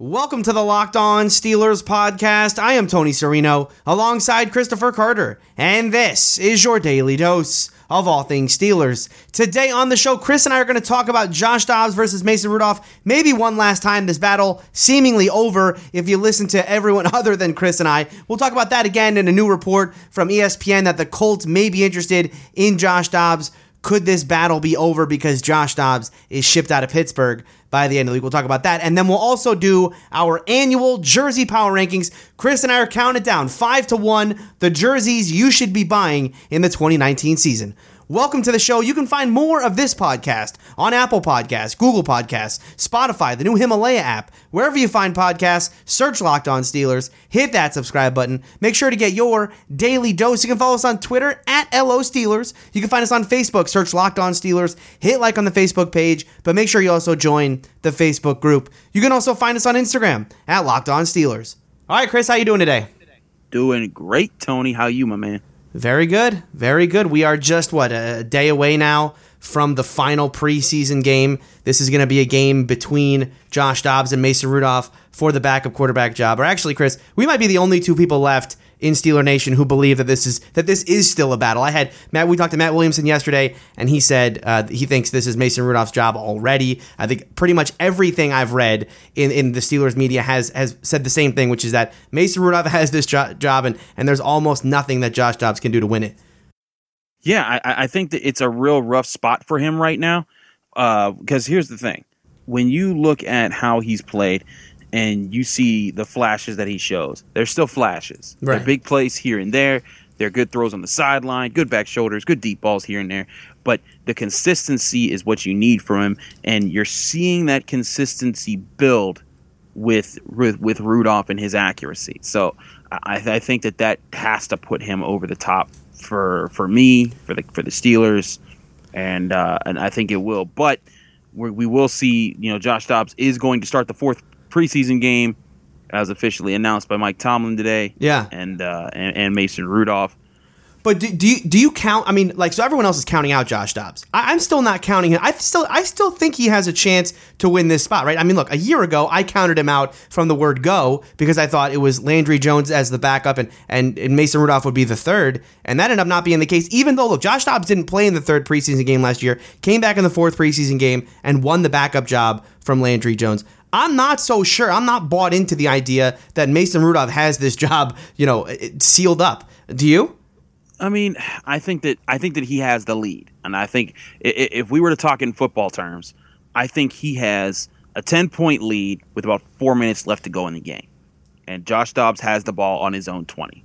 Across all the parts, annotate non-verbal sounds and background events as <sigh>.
Welcome to the Locked On Steelers podcast. I am Tony Serino alongside Christopher Carter, and this is your daily dose of all things Steelers. Today on the show, Chris and I are going to talk about Josh Dobbs versus Mason Rudolph. Maybe one last time, this battle seemingly over if you listen to everyone <laughs> other than Chris and I. We'll talk about that again in a new report from ESPN that the Colts may be interested in Josh Dobbs. Could this battle be over because Josh Dobbs is shipped out of Pittsburgh by the end of the week? We'll talk about that. And then we'll also do our annual jersey power rankings. Chris and I are counting down five to one the jerseys you should be buying in the 2019 season. Welcome to the show. You can find more of this podcast on Apple Podcasts, Google Podcasts, Spotify, the new Himalaya app, wherever you find podcasts. Search Locked On Steelers, hit that subscribe button. Make sure to get your daily dose. You can follow us on Twitter at LO Steelers. You can find us on Facebook, search Locked On Steelers, hit like on the Facebook page, but make sure you also join the Facebook group. You can also find us on Instagram at Locked On Steelers. All right, Chris, how you doing today? Doing great, Tony. How you, my man? Very good. Very good. We are just, what, a day away now from the final preseason game. This is going to be a game between Josh Dobbs and Mason Rudolph for the backup quarterback job. Or actually, Chris, we might be the only two people left in Steeler Nation who believe that this is that this is still a battle. I had Matt. We talked to Matt Williamson yesterday, and he said uh, he thinks this is Mason Rudolph's job already. I think pretty much everything I've read in, in the Steelers media has has said the same thing, which is that Mason Rudolph <laughs> has this jo- job, and and there's almost nothing that Josh Dobbs can do to win it. Yeah, I, I think that it's a real rough spot for him right now. Because uh, here's the thing: when you look at how he's played, and you see the flashes that he shows, they're still flashes. Right. They're big plays here and there. They're good throws on the sideline, good back shoulders, good deep balls here and there. But the consistency is what you need from him, and you're seeing that consistency build with with, with Rudolph and his accuracy. So I, I think that that has to put him over the top for for me, for the for the Steelers, and uh, and I think it will. But we we will see. You know, Josh Dobbs is going to start the fourth preseason game, as officially announced by Mike Tomlin today. Yeah, and uh, and, and Mason Rudolph. But do, do you do you count? I mean, like so everyone else is counting out Josh Dobbs. I, am still not counting him. I still I still think he has a chance to win this spot, right? I mean, look, a year ago I counted him out from the word go because I thought it was Landry Jones as the backup and and, and Mason Rudolph would be the third, and that ended up not being the case. Even though look, Josh Dobbs didn't play in the third preseason game last year, came back in the fourth preseason game and won the backup job from Landry Jones. I'm not so sure. I'm not bought into the idea that Mason Rudolph has this job, you know, sealed up. Do you? I mean, I think that I think that he has the lead, and I think if we were to talk in football terms, I think he has a ten point lead with about four minutes left to go in the game, and Josh Dobbs has the ball on his own twenty,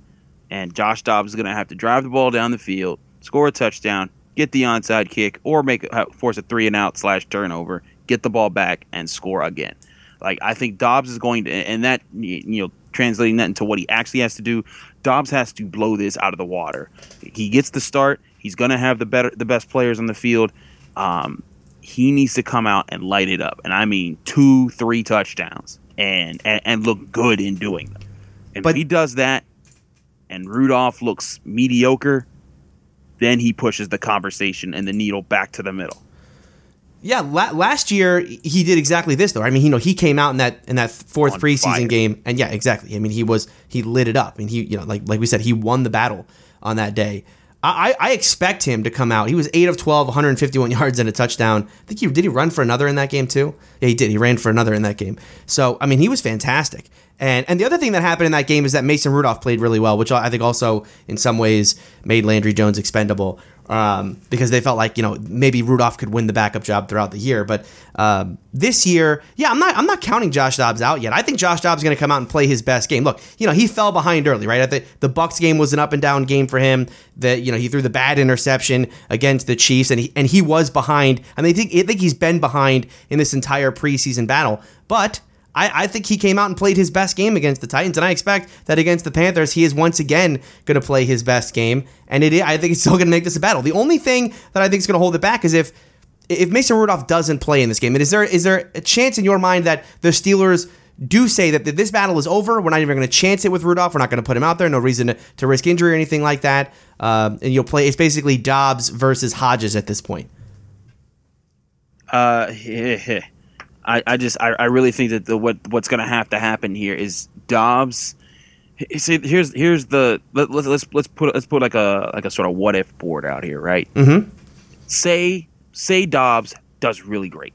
and Josh Dobbs is going to have to drive the ball down the field, score a touchdown, get the onside kick, or make force a three and out slash turnover, get the ball back, and score again. Like I think Dobbs is going to, and that you know, translating that into what he actually has to do. Dobbs has to blow this out of the water. He gets the start. He's going to have the better, the best players on the field. Um, he needs to come out and light it up, and I mean two, three touchdowns, and and, and look good in doing them. And but, if he does that, and Rudolph looks mediocre, then he pushes the conversation and the needle back to the middle. Yeah, la- last year he did exactly this though. I mean, you know, he came out in that in that fourth On preseason fire. game, and yeah, exactly. I mean, he was he lit it up, and he you know like like we said, he won the battle on that day. I, I expect him to come out. He was eight of 12, 151 <laughs> yards and a touchdown. I think he did he run for another in that game too. Yeah, he did. He ran for another in that game. So I mean, he was fantastic. And and the other thing that happened in that game is that Mason Rudolph played really well, which I think also in some ways made Landry Jones expendable um, because they felt like you know maybe Rudolph could win the backup job throughout the year. But um, this year, yeah, I'm not I'm not counting Josh Dobbs out yet. I think Josh Dobbs is going to come out and play his best game. Look, you know he fell behind early, right? The Bucs game was an up and down game for him. That you know he threw the bad interception against the Chiefs, and he and he was behind. I mean, I think I think he's been behind in this entire preseason battle, but I, I, think he came out and played his best game against the Titans, and I expect that against the Panthers, he is once again going to play his best game, and it I think it's still going to make this a battle. The only thing that I think is going to hold it back is if if Mason Rudolph doesn't play in this game. And is there is there a chance in your mind that the Steelers do say that this battle is over? We're not even going to chance it with Rudolph. We're not going to put him out there. No reason to, to risk injury or anything like that. Um, and you'll play. It's basically Dobbs versus Hodges at this point. Uh, <laughs> I, I just I, I really think that the what what's going to have to happen here is Dobbs. See, here's here's the let, us let's let's put let's put like a like a sort of what if board out here, right? Mm-hmm. Say say Dobbs does really great,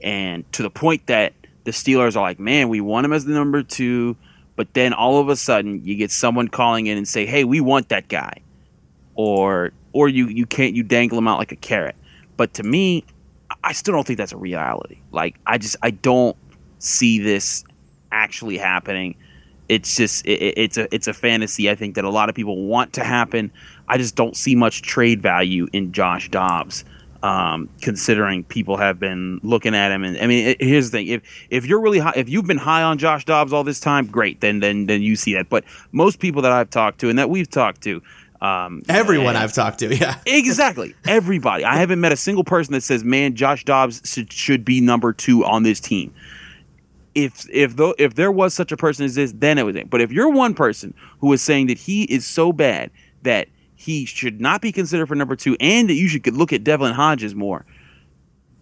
and to the point that the Steelers are like, man, we want him as the number two, but then all of a sudden you get someone calling in and say, hey, we want that guy, or or you you can't you dangle him out like a carrot. But to me, I still don't think that's a reality. Like I just I don't see this actually happening. It's just it, it's a it's a fantasy. I think that a lot of people want to happen. I just don't see much trade value in Josh Dobbs. Um, considering people have been looking at him, and I mean, it, here's the thing: if if you're really high, if you've been high on Josh Dobbs all this time, great, then then then you see that. But most people that I've talked to and that we've talked to, um, Everyone I've talked to, <laughs> yeah. exactly. Everybody. I haven't met a single person that says, "Man, Josh Dobbs should, should be number two on this team." If if though if there was such a person as this, then it was it. But if you're one person who is saying that he is so bad that he should not be considered for number two, and that you should look at Devlin Hodges more,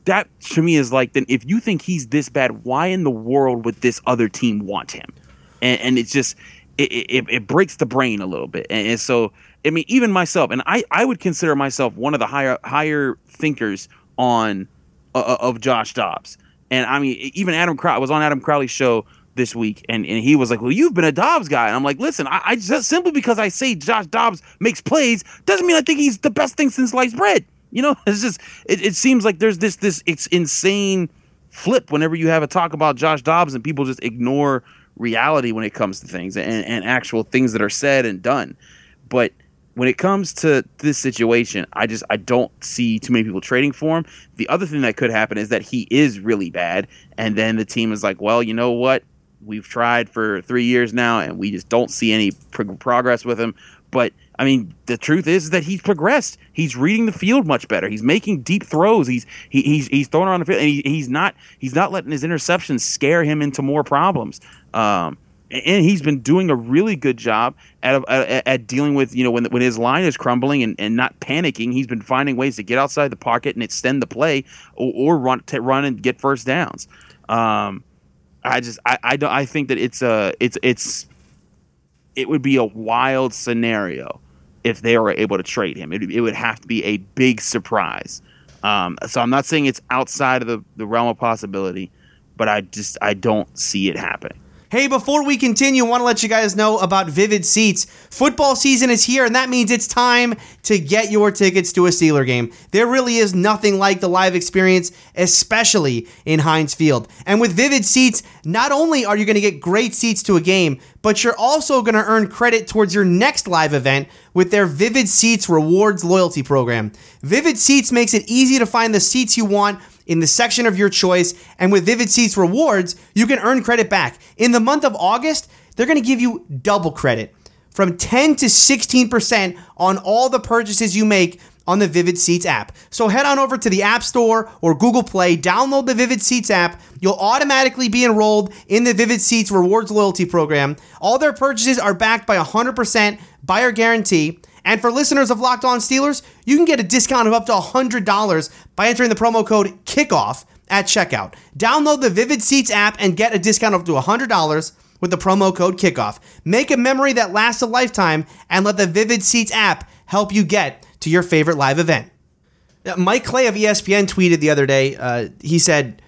that to me is like, then if you think he's this bad, why in the world would this other team want him? And, and it's just it, it, it breaks the brain a little bit, and, and so I mean, even myself, and I, I would consider myself one of the higher higher thinkers on uh, uh of Josh Dobbs. And I mean, even Adam Crowley I was on Adam Crowley's show this week, and, and he was like, "Well, you've been a Dobbs guy." And I'm like, "Listen, I, I just simply because I say Josh Dobbs makes plays doesn't mean I think he's the best thing since sliced bread." You know, <laughs> it's just it, it seems like there's this this it's insane flip whenever you have a talk about Josh Dobbs and people just ignore reality when it comes to things and, and actual things that are said and done. But when it comes to this situation, I just I don't see too many people trading for him. The other thing that could happen is that he is really bad, and then the team is like, well, you know what? We've tried for three years now, and we just don't see any pro- progress with him. But I mean, the truth is that he's progressed. He's reading the field much better. He's making deep throws. He's he, he's he's throwing around the field, and he, he's not he's not letting his interceptions scare him into more problems. Um, and he's been doing a really good job at, at, at, dealing with you know when when his line is crumbling and, and not panicking. He's been finding ways to get outside the pocket and extend the play or, or run run and get first downs. Um, I just I I, don't, I think that it's a it's it's it would be a wild scenario if they were able to trade him. It, it would have to be a big surprise. Um, so I'm not saying it's outside of the, the realm of possibility, but I just I don't see it happening. Hey, before we continue, I want to let you guys know about Vivid Seats. Football season is here, and that means it's time to get your tickets to a Steeler game. There really is nothing like the live experience, especially in Heinz Field. And with Vivid Seats, not only are you going to get great seats to a game, but you're also going to earn credit towards your next live event with their Vivid Seats Rewards loyalty program. Vivid Seats makes it easy to find the seats you want in the section of your choice. And with Vivid Seats rewards, you can earn credit back. In the month of August, they're going to give you double credit from 10 to 16% on all the purchases you make on the Vivid Seats app. So head on over to the App Store or Google Play, download the Vivid Seats app. You'll automatically be enrolled in the Vivid Seats Rewards Loyalty Program. All their purchases are backed by 100% buyer guarantee. And for listeners of Locked On Steelers, you can get a discount of up to $100 by entering the promo code KICKOFF at checkout. Download the Vivid Seats app and get a discount of up to $100 with the promo code KICKOFF. Make a memory that lasts a lifetime and let the Vivid Seats app help you get to your favorite live event. Mike Clay of ESPN tweeted the other day, uh, he said,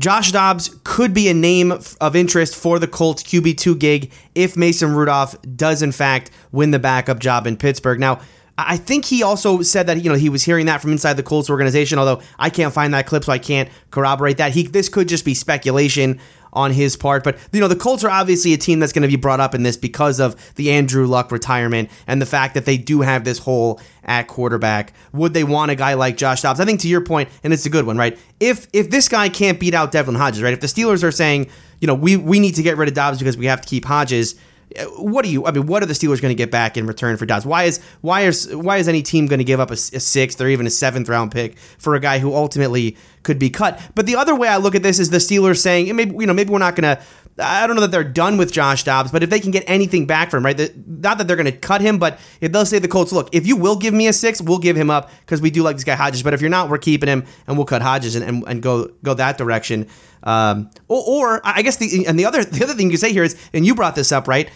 Josh Dobbs could be a name of interest for the Colts QB2 gig if Mason Rudolph does, in fact, win the backup job in Pittsburgh. Now, I think he also said that you know he was hearing that from inside the Colts organization. Although I can't find that clip, so I can't corroborate that. He this could just be speculation on his part. But you know, the Colts are obviously a team that's going to be brought up in this because of the Andrew Luck retirement and the fact that they do have this hole at quarterback. Would they want a guy like Josh Dobbs? I think to your point, and it's a good one, right? If if this guy can't beat out Devlin Hodges, right? If the Steelers are saying, you know, we we need to get rid of Dobbs because we have to keep Hodges what do you? I mean, what are the Steelers going to get back in return for Dobbs? Why is why is why is any team going to give up a, a, sixth or even a seventh round pick for a guy who ultimately could be cut? But the other way I look at this is the Steelers saying, maybe you know, maybe we're not going to I don't know that they're done with Josh Dobbs, but if they can get anything back from him, right? not that they're going to cut him, but if they'll say the Colts, look, if you will give me a six, we'll give him up because we do like this guy Hodges. But if you're not, we're keeping him and we'll cut Hodges and, and, and go go that direction. Um, or, or I guess the and the other the other thing you can say here is, and you brought this up, right?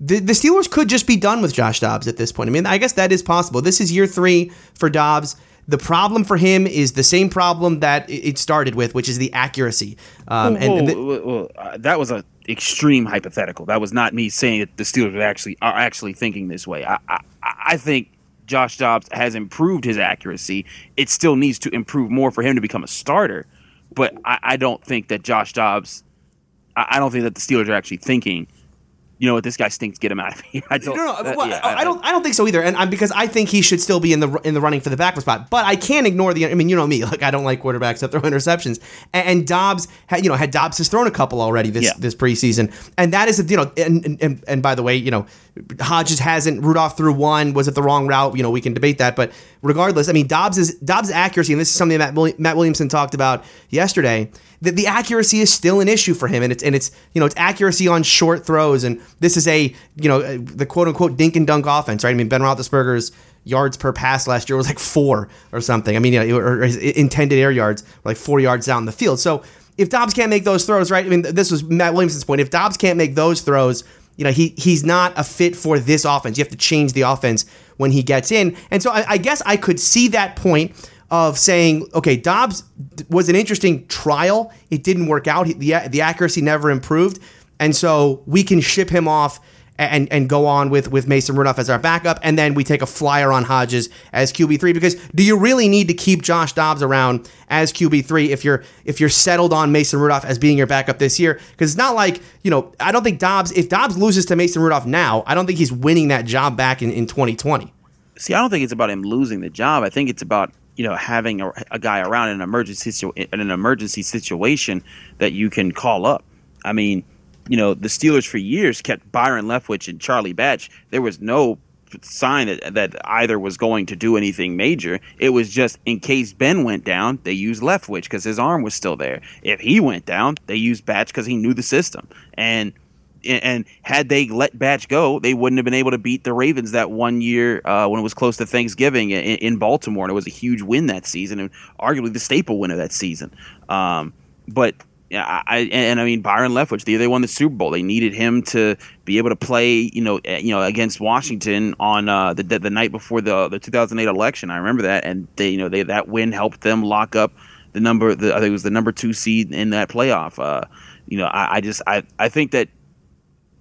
The, the Steelers could just be done with Josh Dobbs at this point. I mean, I guess that is possible. This is year three for Dobbs. The problem for him is the same problem that it started with, which is the accuracy. Um, and, and the, uh, that was an extreme hypothetical. That was not me saying that the Steelers actually are actually thinking this way. I, I, I think Josh Dobbs has improved his accuracy. It still needs to improve more for him to become a starter. But I, I don't think that Josh Dobbs. I, I don't think that the Steelers are actually thinking you know what, this guy stinks. Get him out of here. <laughs> I don't. No, no, uh, well, yeah, I, I, don't. I don't think so either. And I'm because I think he should still be in the in the running for the backup spot. But I can't ignore the. I mean, you know me. <laughs> Like I don't like quarterbacks that throw <laughs> interceptions. And, and Dobbs, had, you know, had Dobbs has thrown a couple already this yeah. this preseason. And that is, a, you know, and, and and by the way, you know, Hodges hasn't. Rudolph threw one. Was it the wrong route? You know, we can debate that. But regardless, I mean, Dobbs is Dobbs' accuracy, and this is something that Matt Williamson talked about yesterday the, the accuracy is still an issue for him, and it's and it's you know it's accuracy on short throws, and this is a you know the quote unquote dink and dunk offense, right? I mean Ben Roethlisberger's yards per pass last year was like four or something. I mean, you know, or his intended air yards were like four yards down the field. So if Dobbs can't make those throws, right? I mean, this was Matt Williamson's point. If Dobbs can't make those throws, you know, he he's not a fit for this offense. You have to change the offense when he gets in. And so I, I guess I could see that point of saying, okay, Dobbs was an interesting trial. It didn't work out. the, the accuracy never improved. And so we can ship him off and, and go on with, with Mason Rudolph as our backup. And then we take a flyer on Hodges as QB3 because do you really need to keep Josh Dobbs around as QB3 if you're if you're settled on Mason Rudolph as being your backup this year? Because it's not like, you know, I don't think Dobbs, if Dobbs loses to Mason Rudolph now, I don't think he's winning that job back in, in 2020. See, I don't think it's about him losing the job. I think it's about you know having a, a guy around in an emergency in an emergency situation that you can call up. I mean, you know, the Steelers for years kept Byron Leftwich and Charlie Batch. There was no sign that, that either was going to do anything major. It was just in case Ben went down, they used Leftwich because his arm was still there. If he went down, they used Batch because he knew the system. And and had they let Batch go, they wouldn't have been able to beat the Ravens that one year uh, when it was close to Thanksgiving in, in, Baltimore, and it was a huge win that season, and arguably the staple win of that season. Um, but yeah, I and, and, I mean Byron Leftwich, they they won the Super Bowl. They needed him to be able to play, you know, eh, you know, against Washington on uh, the the night before the the 2008 election. I remember that, and they, you know, they that win helped them lock up the number. The, I think it was the number two seed in that playoff. Uh, you know, I, I just I I think that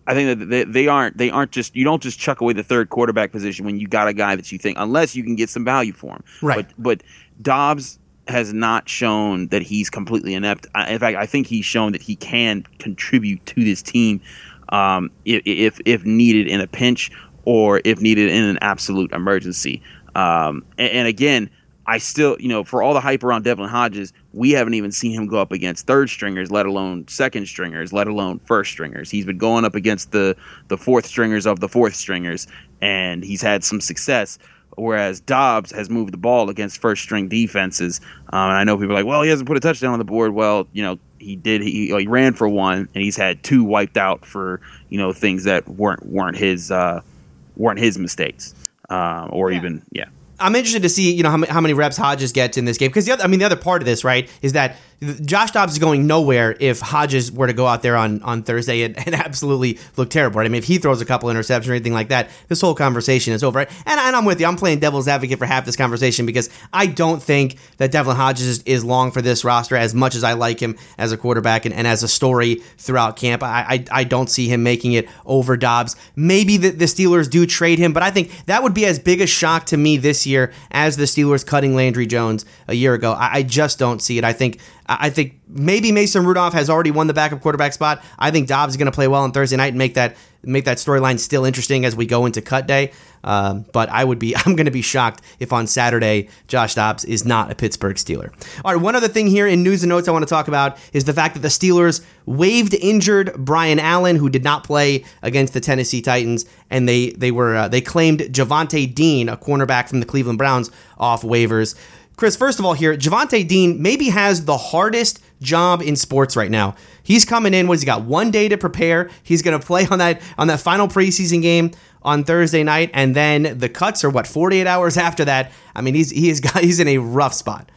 I think that they, they aren't they aren't just you don't just chuck away the third quarterback position when you got a guy that you think unless you can get some value for him. Right. But but Dobbs has not shown that he's completely inept. In fact, I think he's shown that he can contribute to this team um, if, if, if needed in a pinch or if needed in an absolute emergency. Um, and, and again, I still, you know, for all the hype around Devlin Hodges, we haven't even seen him go up against third stringers, let alone second stringers, let alone first stringers. He's been going up against the the fourth stringers of the fourth stringers, and he's had some success. Whereas Dobbs has moved the ball against first string defenses, um, and I know people are like, well, he hasn't put a touchdown on the board. Well, you know, he did. He, he ran for one, and he's had two wiped out for you know things that weren't weren't his uh, weren't his mistakes, uh, or yeah. even yeah. I'm interested to see, you know, how, how many reps Hodges gets in this game because the other, I mean, the other part of this, right, is that Josh Dobbs is going nowhere if Hodges were to go out there on, on Thursday and, and <laughs> absolutely look terrible. Right? I mean, if he throws a couple interceptions or anything like that, this whole conversation is over. Right? And, and I'm with you. I'm playing devil's advocate for half this conversation because I don't think that Devlin Hodges is, is long for this roster as much as I like him as a quarterback and, and as a story throughout camp. I, I, I don't see him making it over Dobbs. Maybe the, the Steelers do trade him, but I think that would be as big a shock to me this year as the Steelers cutting Landry Jones a year ago. I, I just don't see it. I think I think maybe Mason Rudolph has already won the backup quarterback spot. I think Dobbs is going to play well on Thursday night and make that make that storyline still interesting as we go into cut day. Um, but I would be <laughs> I'm going to be shocked if on Saturday Josh Dobbs is not a Pittsburgh Steeler. All right, one other thing here in news and notes I want to talk about is the fact that the Steelers waived injured Brian Allen, who did not play against the Tennessee Titans, and they they were uh, they claimed Javonte Dean, a cornerback from the Cleveland Browns, off waivers Chris, first of all, here, Javonte Dean maybe has the hardest job in sports right now. He's coming in. What he got? One day to prepare. He's going to play on that on that final preseason game on Thursday night, and then the cuts are what 48 hours after that. I mean, he's he has got he's in a rough spot.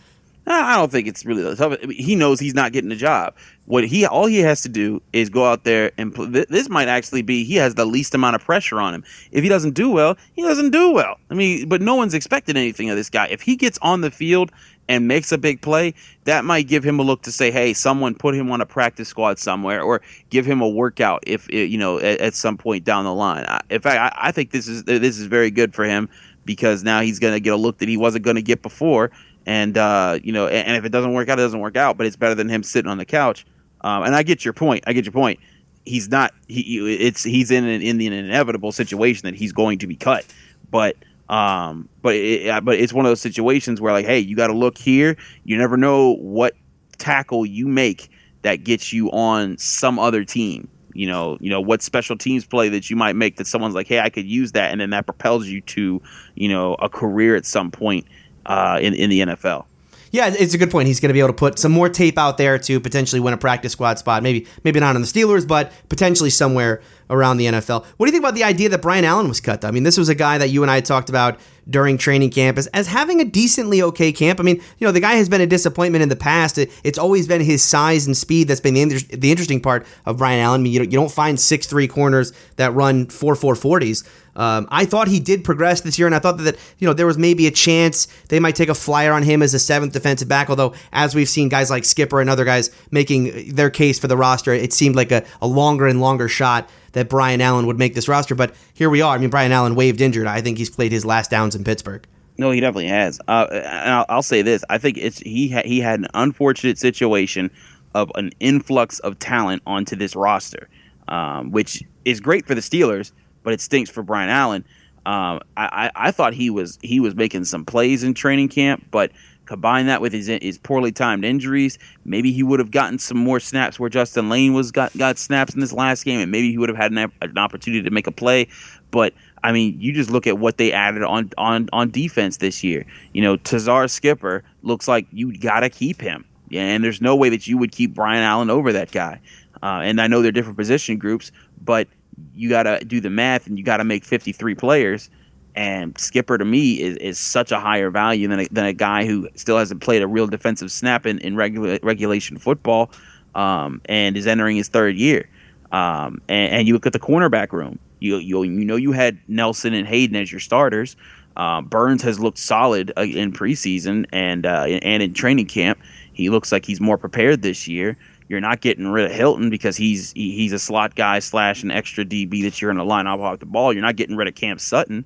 I don't think it's really tough. He knows he's not getting a job. What he all he has to do is go out there and this might actually be he has the least amount of pressure on him. If he doesn't do well, he doesn't do well. I mean, but no one's expecting anything of this guy. If he gets on the field and makes a big play, that might give him a look to say, "Hey, someone put him on a practice squad somewhere, or give him a workout if you know at, at some point down the line." In fact, I, I think this is this is very good for him because now he's going to get a look that he wasn't going to get before and uh, you know, and, and, if it doesn't work out, it doesn't work out. But it's better than him sitting on the couch. Um, and I get your point. I get your point. He's not. He it's he's in an in the inevitable situation that he's going to be cut. But um, but it, but it's one of those situations where like, hey, you got to look here. You never know what tackle you make that gets you on some other team. You know, you know what special teams play that you might make that someone's like, hey, I could use that, and then that propels you to you know a career at some point uh, in in the NFL. Yeah, it's a good point. He's going to be able to put some more tape out there to potentially win a practice squad spot. Maybe maybe not on the Steelers, but potentially somewhere around the NFL. What do you think about the idea that Brian Allen was cut? I mean, this was a guy that you and I talked about during training camp as, as having a decently okay camp. I mean, you know, the guy has been a disappointment in the past. It, it's always been his size and speed that's been the, inter- the interesting part of Brian Allen. I mean, you, you don't find six three corners that run four four forties. Um, I thought he did progress this year, and I thought that, that you know there was maybe a chance they might take a flyer on him as a seventh defensive back. Although, as we've seen guys like Skipper and other guys making their case for the roster, it seemed like a, a longer and longer shot that Brian Allen would make this roster. But here we are. I mean, Brian Allen waived injured. I think he's played his last downs in Pittsburgh. No, he definitely has. Uh, and I'll, I'll, say this: I think it's he ha- he had an unfortunate situation of an influx of talent onto this roster, um, which is great for the Steelers, but it stinks for Brian Allen. Um, I, I, I thought he was he was making some plays in training camp, but Combine that with his his poorly timed injuries, maybe he would have gotten some more snaps where Justin Layne was got got snaps in this last game, and maybe he would have had an, an opportunity to make a play. But I mean, you just look at what they added on on on defense this year. You know, Tuzar Skipper looks like you got to keep him, and there's no way that you would keep Brian Allen over that guy. Uh, and I know they're different position groups, but you got to do the math, and you got to make 53 players and Skipper to me is, is such a higher value than a, than a guy who still hasn't played a real defensive snap in, in regula- regulation football um, and is entering his third year. Um, and, and, you look at the cornerback room. You, you you know you had Nelson and Haden as your starters. Um, Burns has looked solid uh, in preseason and uh, and in training camp. He looks like he's more prepared this year. You're not getting rid of Hilton because he's he, he's a slot guy slash an extra DB that you're going to line up off the ball. You're not getting rid of Cam Sutton.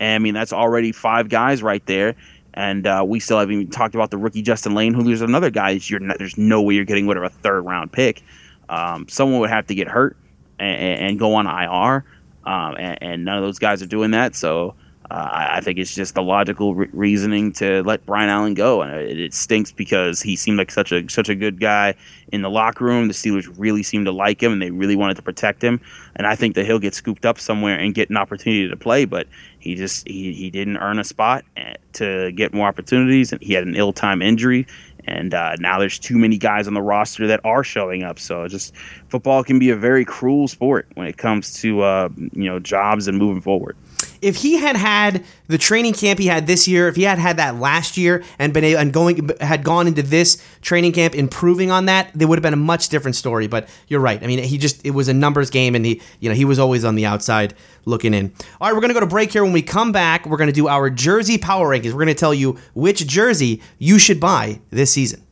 And I mean, that's already five guys right there. And uh, we still haven't even talked about the rookie Justin Layne, who there's another guy. Not, there's no way you're getting rid of a third round pick. Um, someone would have to get hurt and, and go on IR, um, and, and, none of those guys are doing that. So uh, I think it's just the logical re- reasoning to let Brian Allen go. And it, it, stinks because he seemed like such a such a good guy in the locker room. The Steelers really seemed to like him, and they really wanted to protect him. And I think that he'll get scooped up somewhere and get an opportunity to play. But he just he, he didn't earn a spot eh, to get more opportunities, and he had an ill time injury. And uh, now there's too many guys on the roster that are showing up. So just football can be a very cruel sport when it comes to uh, you know jobs and moving forward if he had had the training camp he had this year, if he had had that last year and been and going had gone into this training camp improving on that, there would have been a much different story. But you're right. I mean, he just it was a numbers game, and he you know he was always on the outside looking in. All right, we're gonna go to break here. When we come back, we're gonna do our jersey power rankings. We're gonna tell you which jersey you should buy this season.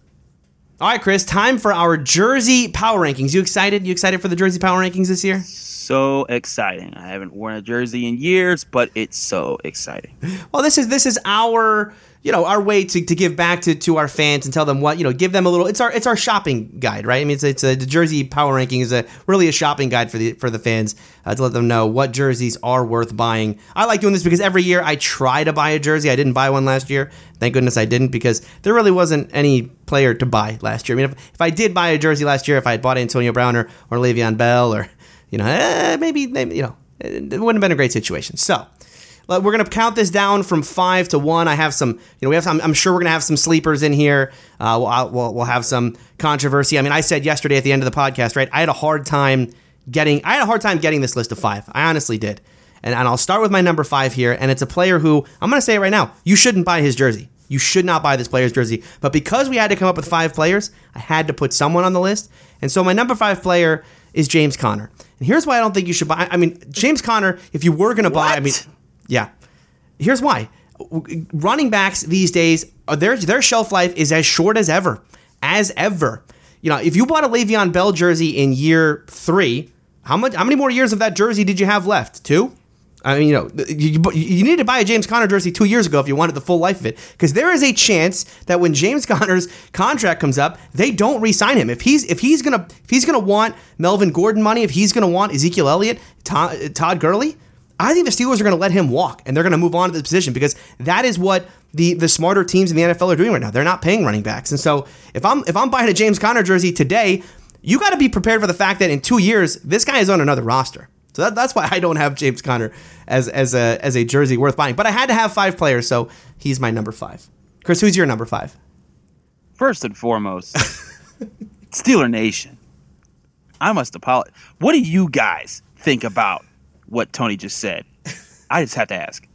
All right, Chris, time for our jersey power rankings. You excited? You excited for the jersey power rankings this year? so exciting. I haven't worn a jersey in years, but it's so exciting. Well, this is this is our you know our way to, to give back to, to our fans and tell them what you know give them a little it's our it's our shopping guide right? I mean it's, it's a the jersey power ranking is a really a shopping guide for the for the fans uh, to let them know what jerseys are worth buying. I like doing this because every year i try to buy a jersey. I didn't buy one last year. Thank goodness i didn't because there really wasn't any player to buy last year. I mean if, if i did buy a jersey last year if i had bought antonio brown or, or le'veon bell or you know, eh, maybe, maybe, you know, it wouldn't have been a great situation. So, we're gonna count this down from five to one. I have some, you know, we have. Some, I'm sure we're gonna have some sleepers in here. Uh, we'll, we'll we'll have some controversy. I mean, I said yesterday at the end of the podcast, right? I had a hard time getting. I had a hard time getting this list of five. I honestly did. And, and I'll start with my number five here, and it's a player who I'm gonna say it right now. You shouldn't buy his jersey. You should not buy this player's jersey. But because we had to come up with five players, I had to put someone on the list. And so my number five player is James Conner. And here's why I don't think you should buy. I mean, James Conner, if you were going to buy, I mean, yeah. Here's why. Running backs these days, uh, their their shelf life is as short as ever, as ever. You know, if you bought a Le'Veon Bell jersey in year three, how much? How many more years of that jersey did you have left? Two. I mean, you know, you, you need to buy a James Conner jersey two years ago if you wanted the full life of it, because there is a chance that when James <laughs> Conner's contract comes up, they don't re-sign him. If he's if he's gonna if he's gonna want Melvin Gordon money, if he's gonna want Ezekiel Elliott, Todd, Todd Gurley, I think the Steelers are gonna let him walk and they're gonna move on to the position because that is what the the smarter teams in the NFL are doing right now. They're not paying running backs, and so if I'm if I'm buying a James Conner jersey today, you got to be prepared for the fact that in two years this guy is on another roster. So that, that's why I don't have James Conner as as a as a jersey worth buying. But I had to have five players, so he's my number five. Chris, who's your number five? First and foremost, <laughs> Steeler Nation. I must apologize. What do you guys think about what Tony just said? I just have to ask.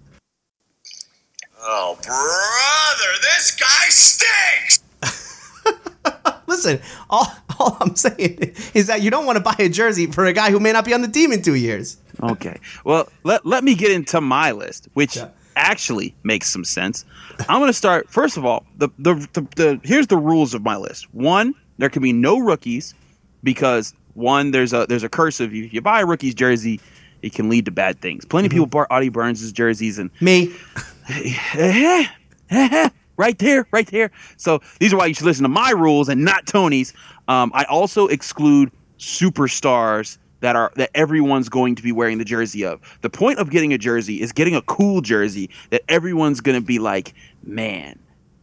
Oh, brother, this guy stinks. <laughs> Listen, all, all I'm saying is that you don't want to buy a jersey for a guy who may not be on the team in two years. Okay. Well, let, let me get into my list, which yeah. actually makes some sense. I'm going to start, first of all, the, the, the, the here's the rules of my list. One, there can be no rookies because one, there's a there's a curse of if you buy a rookie's jersey, it can lead to bad things. Plenty mm-hmm. of people bought Artie Burns' jerseys and me. <laughs> right there, right there. So these are why you should listen to my rules and not Tony's. Um, I also exclude superstars that are that everyone's going to be wearing the jersey of. The point of getting a jersey is getting a cool jersey that everyone's going to be like, man,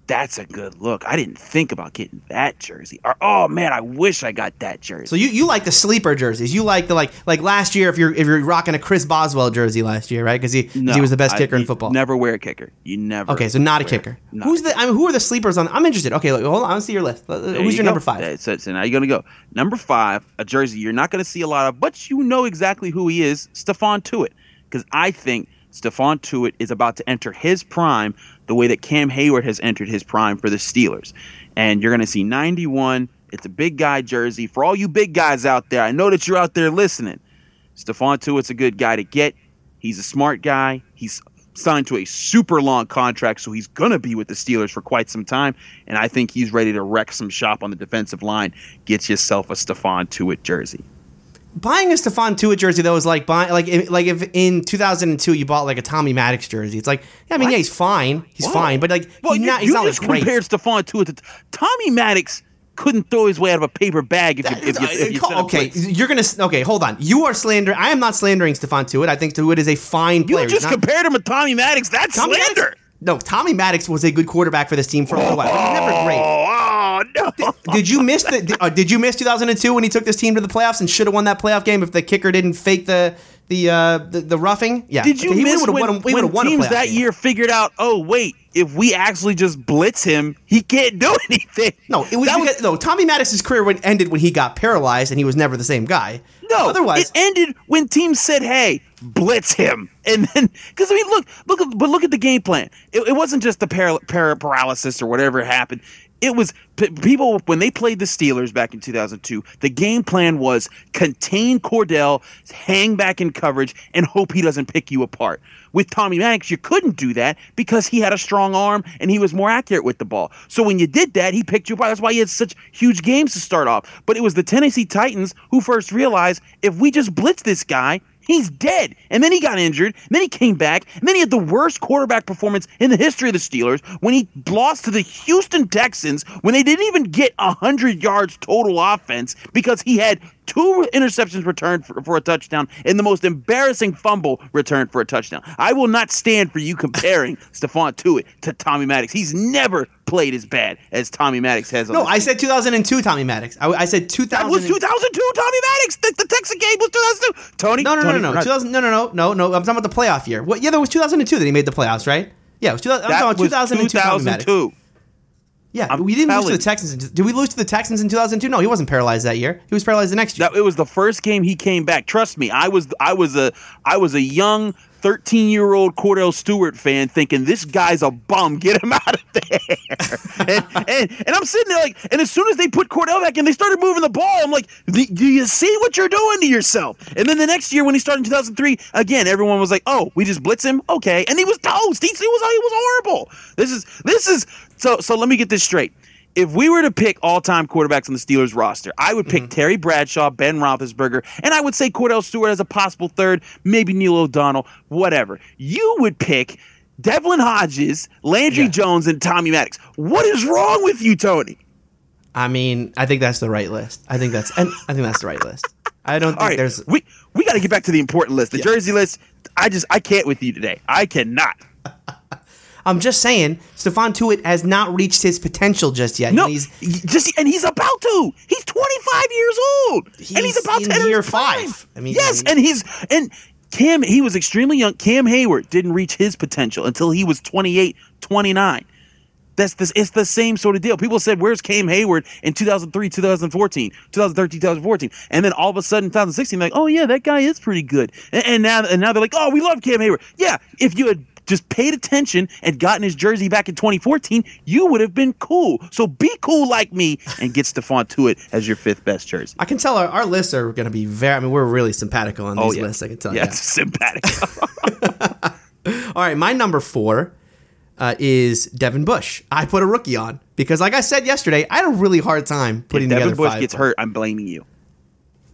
that's a good look. I didn't think about getting that jersey. Or oh man, I wish I got that jersey. So you, you like the sleeper jerseys? You like the like like last year if you're if you're rocking a Chris Boswell jersey last year, right? Because he no, he was the best kicker in football. Never wear a kicker. You never. Okay, so not a kicker. Who's the? I mean, who are the sleepers on? I'm interested. Okay, look, hold on. I want to see your list. There Who's you your go. number five? So, so now you're gonna go number five, a jersey you're not gonna see a lot of, but you know exactly who he is, Stephon Tuitt, because I think Stephon Tuitt is about to enter his prime the way that Cam Heyward has entered his prime for the Steelers. And you're going to see 91. It's a big guy jersey. For all you big guys out there, I know that you're out there listening. Stephon Tuitt's a good guy to get. He's a smart guy. He's signed to a super long contract, so he's going to be with the Steelers for quite some time. And I think he's ready to wreck some shop on the defensive line. Get yourself a Stephon Tuitt jersey buying a Stephon Tuitt jersey though is like buying like if, like if in 2002 you bought like a Tommy Maddox jersey. It's like yeah, I mean what? yeah, he's fine, he's Whoa. fine, but like well, he's you, not, he's you not just like compared Stephon Tuitt to Tommy Maddox. Couldn't throw his way out of a paper bag if you, if you, if you uh, okay. You're gonna okay. Hold on. You are slandering. I am not slandering Stephon Tuitt. I think Tuitt is a fine player. You just not, compared him to Tommy Maddox. That's Tommy slander. Maddox, no, Tommy Maddox was a good quarterback for this team for a little while. But he's never great. No. Did, did you miss the? Did, uh, did, you miss 2002 when he took this team to the playoffs and should have won that playoff game if the kicker didn't fake the the uh, the, the roughing? Yeah. Did you okay, miss when, won, when won teams that game. year figured out? Oh wait, if we actually just blitz him, he can't do <laughs> anything. No, it was, because, was no. Tommy Maddox's career went, ended when he got paralyzed and he was never the same guy. No, otherwise it ended when teams said, "Hey, blitz him," and then because I mean, look, look, but look at the game plan. It, it wasn't just the para, para paralysis or whatever happened it was people when they played the Steelers back in 2002. The game plan was contain Kordell, hang back in coverage, and hope he doesn't pick you apart. With Tommy Maddox, you couldn't do that because he had a strong arm and he was more accurate with the ball. So when you did that, he picked you apart. That's why he had such huge games to start off. But it was the Tennessee Titans who first realized if we just blitz this guy, He's dead. And then he got injured. Then he came back. And then he had the worst quarterback performance in the history of the Steelers when he lost to the Houston Texans when they didn't even get 100 yards total offense because he had two interceptions returned for, for, a touchdown and the most embarrassing fumble returned for a touchdown. I will not stand for you comparing <laughs> Stephon Tuitt to Tommy Maddox. He's never played as bad as Tommy Maddox has. no, I team. said 2002 Tommy Maddox. I, I said 2000. That was 2002 Tommy Maddox. The, the Texas game was 2002. Tony, No, no, Tony, no, no, 2000, no, no, no, no, no. I'm talking about the playoff year. What? Yeah, there was 2002 that he made the playoffs, right? Yeah, it was 2000, I'm talking about was 2002. Tommy Maddox. 2002. Yeah, I'm we didn't lose to the Texans. in- Did we lose to the Texans in 2002? No, he wasn't paralyzed that year. He was paralyzed the next year. That it was the first game he came back. Trust me, I was I was a I was a young 13 year old Kordell Stewart fan thinking this guy's a bum. Get him <laughs> out of there. and, and, and I'm sitting there like, and as soon as they put Kordell back in, they started moving the ball. I'm like, do you see what you're doing to yourself? And then the next year when he started in 2003, again, everyone was like, oh, we just blitz him, okay, and he was toast. He, he was he was horrible. This is this is so so. Let me get this straight if we were to pick all-time quarterbacks on the Steelers roster, I would pick mm-hmm. Terry Bradshaw, Ben Roethlisberger, and I would say Kordell Stewart as a possible third, maybe Neil O'Donnell, whatever. You would pick Devlin Hodges, Landry Yeah. Jones, and Tommy Maddox. What is wrong with you, Tony? I mean, I think that's the right list. I think that's and I think that's the right list. I don't think All right, there's we we got to get back to the important list, the jersey list. I just I can't with you today. I cannot. <laughs> I'm just saying, Stephon Tuitt has not reached his potential just yet. No, And he's just and he's about to. He's 25 years old, and he's He's about to enter year his prime. five. I mean, yes, I mean- and he's and Cam. He was extremely young. Cam Heyward didn't reach his potential until he was 28, 29. That's this. It's the same sort of deal. People said, "Where's Cam Heyward in 2003, 2014, 2013, 2014?" And then all of a sudden, 2016, like, "Oh yeah, that guy is pretty good." And, and now, and now they're like, "Oh, we love Cam Heyward." Yeah, if you had just paid attention and gotten his jersey back in 2014, you would have been cool. So be cool like me and get Stephon Tuitt as your fifth best jersey. I can tell our, our lists are going to be very. I mean, we're really simpatico on these yeah. lists. I can tell. Yeah, you. it's <laughs> sympathetic. <laughs> All right, my number four uh, is Devin Bush. I put a rookie on because, like I said yesterday, I had a really hard time putting if Devin together Bush gets hurt, I'm blaming you.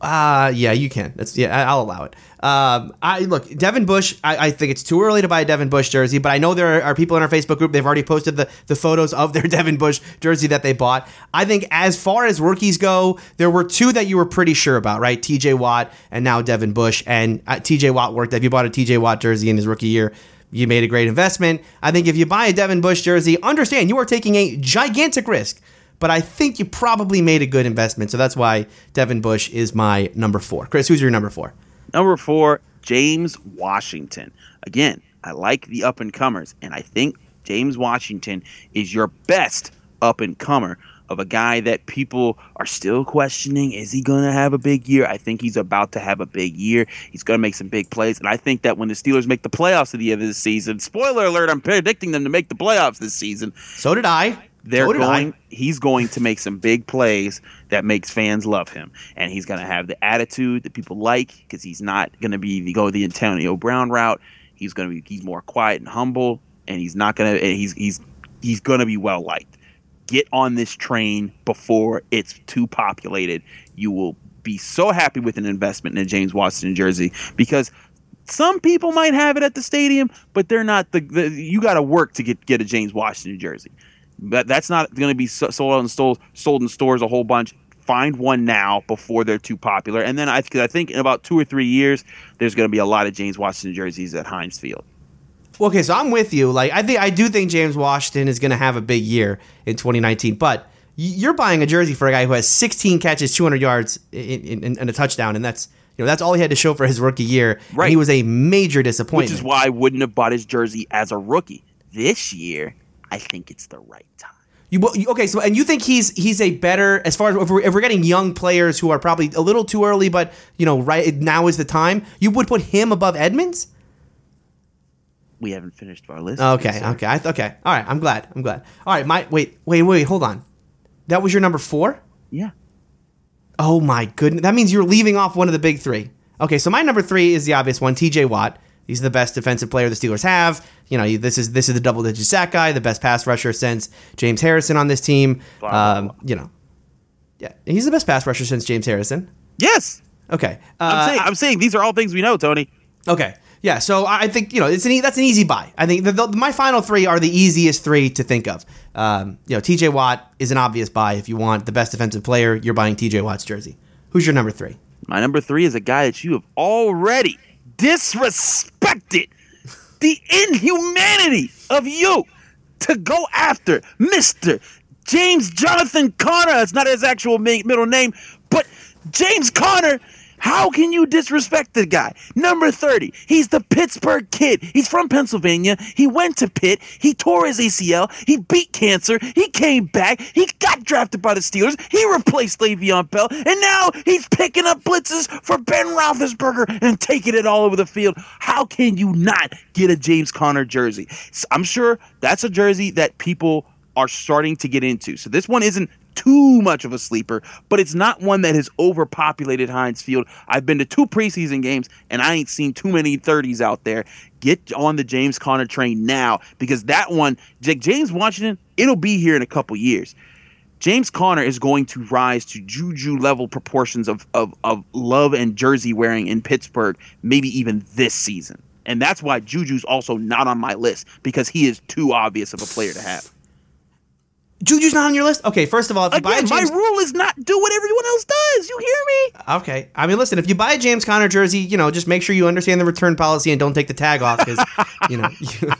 Uh yeah, you can. That's yeah, I'll allow it. Um, I look Devin Bush. I, I think it's too early to buy a Devin Bush jersey, but I know there are, are people in our Facebook group. They've already posted the the photos of their <laughs> Devin Bush jersey that they bought. I think as far as rookies go, there were two that you were pretty sure about, right? T.J. Watt and now Devin Bush. And uh, T.J. Watt worked. If you bought a T.J. Watt jersey in his rookie year. You made a great investment. I think if you buy a Devin Bush jersey, understand you are taking a gigantic risk but I think you probably made a good investment. So that's why Devin Bush is my number four. Chris, who's your number four? Number four, James Washington. Again, I like the up and comers, and I think James Washington is your best up and comer of a guy that people are still questioning. Is he going to have a big year? I think he's about to have a big year. He's going to make some big plays, and I think that when the Steelers make the playoffs at the end of the season, spoiler alert, I'm predicting them to make the playoffs this season. So did I. They're so going. I. He's going to make some big plays that makes fans love him, and he's going to have the attitude that people like because he's not going to be the go the Antonio Brown route. He's going to be. He's more quiet and humble, and he's not going to. He's he's he's going to be well liked. Get on this train before it's too populated. You will be so happy with an investment in a James Washington jersey because some people might have it at the stadium, but they're not the. the you got to work to get get a James Washington jersey. But that's not going to be sold in stores, sold in stores a whole bunch. Find one now before they're too popular, and then I, I think in about two or three years, there's going to be a lot of James Washington jerseys at Heinz Field. Okay, so I'm with you. Like I think I do think James Washington is going to have a big year in 2019, but you're buying a jersey for a guy who has 16 catches, 200 yards, in, in, and a touchdown, and that's you know that's all he had to show for his rookie year. Right. he was a major disappointment. Which is why I wouldn't have bought his jersey as a rookie this year. I think it's the right time. You, okay, so and you think he's he's a better as far as if we're, if we're getting young players who are probably a little too early, but you know right now is the time. You would put him above Edmonds. We haven't finished our list. Okay, sir. okay, I, okay. All right, I'm glad. I'm glad. All right, my wait, wait, wait. Hold on. That was your number four. Yeah. Oh my goodness, that means you're leaving off one of the big three. Okay, so my number three is the obvious one, T.J. Watt. He's the best defensive player the Steelers have. You know, this is this is the double digit sack guy, the best pass rusher since James Harrison on this team. Blah, blah, um, you know, yeah, he's the best pass rusher since James Harrison. Yes. Okay, I'm uh, saying. I'm saying these are all things we know, Tony. Okay. Yeah, so I I think you know it's an e- that's an easy buy. I think the, the, my final three are the easiest three to think of. Um, you know, T.J. Watt is an obvious buy if you want the best defensive player. You're buying T.J. Watt's jersey. Who's your number three? My number three is a guy that you have already disrespected the inhumanity of you to go after Mr. James Jonathan Conner. That's not his actual middle name, but James Conner How can you disrespect the guy? Number 30. He's the Pittsburgh kid. He's from Pennsylvania. He went to Pitt. He tore his ACL. He beat cancer. He came back. He got drafted by the Steelers. He replaced Le'Veon Bell. And now he's picking up blitzes for Ben Roethlisberger and taking it all over the field. How can you not get a James Conner jersey? I'm sure that's a jersey that people are starting to get into. So this one isn't too much of a sleeper, but it's not one that has overpopulated Heinz Field. I've been to two preseason games and I ain't seen too many 30s out there. Get on the James Conner train now because that one, James Washington, it'll be here in a couple years. James Conner is going to rise to juju level proportions of, of, of love and jersey wearing in Pittsburgh, maybe even this season. And that's why Juju's also not on my list because he is too obvious of a player to have. Juju's not on your list. Okay, first of all, if you Again, buy a James, my rule is not do what everyone else does. You hear me? okay, I mean, listen, if you buy a James Conner jersey, you know, just make sure you understand the return policy and don't take the tag off because <laughs> you know you,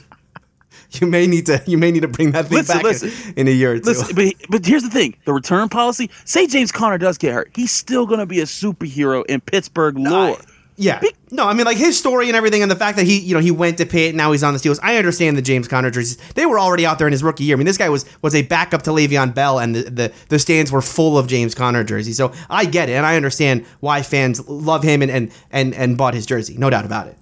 you may need to you may need to bring that thing Listen, back listen. In, in a year or two. Listen, but but here's the thing: the return policy. Say James Conner does get hurt, he's still gonna be a superhero in Pittsburgh lore. Yeah. No, I mean like his story and everything, and the fact that he, you know, he went to Pitt, now he's on the Steelers. I understand the James Conner jerseys. They were already out there in his rookie year. I mean, this guy was was a backup to Le'Veon Bell, and the the, the stands were full of James Conner jerseys. So I get it, and I understand why fans love him and and and, and bought his jersey. No doubt about it.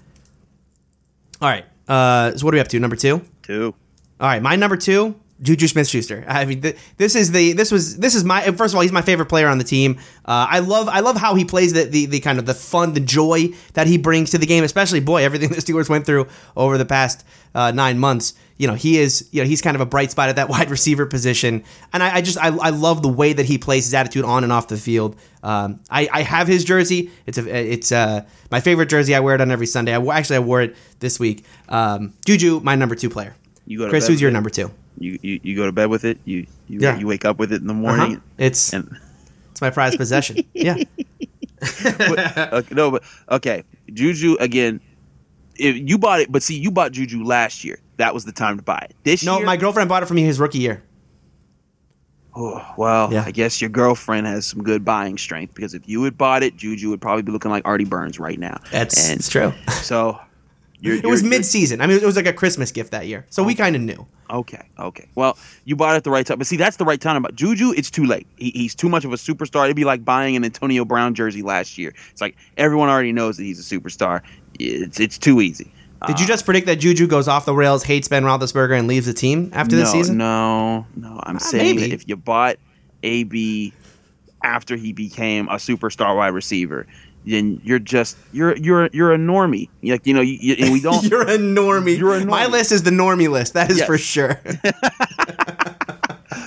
All right. Uh, so what are we up to? Number two. Two. All right, my number two, Juju Smith-Schuster. I mean, th- this is the this was this is my first of all, he's my favorite player on the team. Uh, I love I love how he plays the, the the kind of the fun, the joy that he brings to the game. Especially, boy, everything <laughs> the Steelers went through over the past uh, nine months. You know, he is you know he's kind of a bright spot at that <laughs> wide receiver position, and I, I just I, I love the way that he plays his attitude on and off the field. Um, I, I have his jersey. It's a it's uh my favorite jersey. I wear it on every Sunday. I actually I wore it this week. Um, Juju, my number two player. You go to Chris, who's your number two? You, you you go to bed with it. You you, Yeah. you wake up with it in the Uh-huh. morning. It's And it's my prized possession. <laughs> Yeah. okay, no, but okay, Juju again. If you bought it, but see, you bought Juju last year. That was the time to buy it. This No, year, my girlfriend bought it for me his rookie year. Oh, well, Yeah. I guess your girlfriend has some good buying strength because if you had bought it, Juju would probably be looking like Artie Burns right now. That's and true. so. <laughs> <laughs> You're, It was mid season. I mean, it was like a Christmas gift that year, so we kind of knew. Okay, okay. Well, you bought it at the right time, but see, that's the right time. About Juju, it's too late. He, he's too much of a superstar. It'd be like buying an Antonio Brown jersey last year. It's like everyone already knows that he's a superstar. It's it's too easy. Did you just predict that Juju goes off the rails, hates Ben Roethlisberger, and leaves the team after no, this season? No, no. I'm Ah, saying maybe. that if you bought AB after he became a superstar wide receiver, then you're just you're you're you're a normie. Like you know, you, you, and we don't. <laughs> You're a normie. You're a normie. My list is the normie list. That is Yes. for sure. <laughs>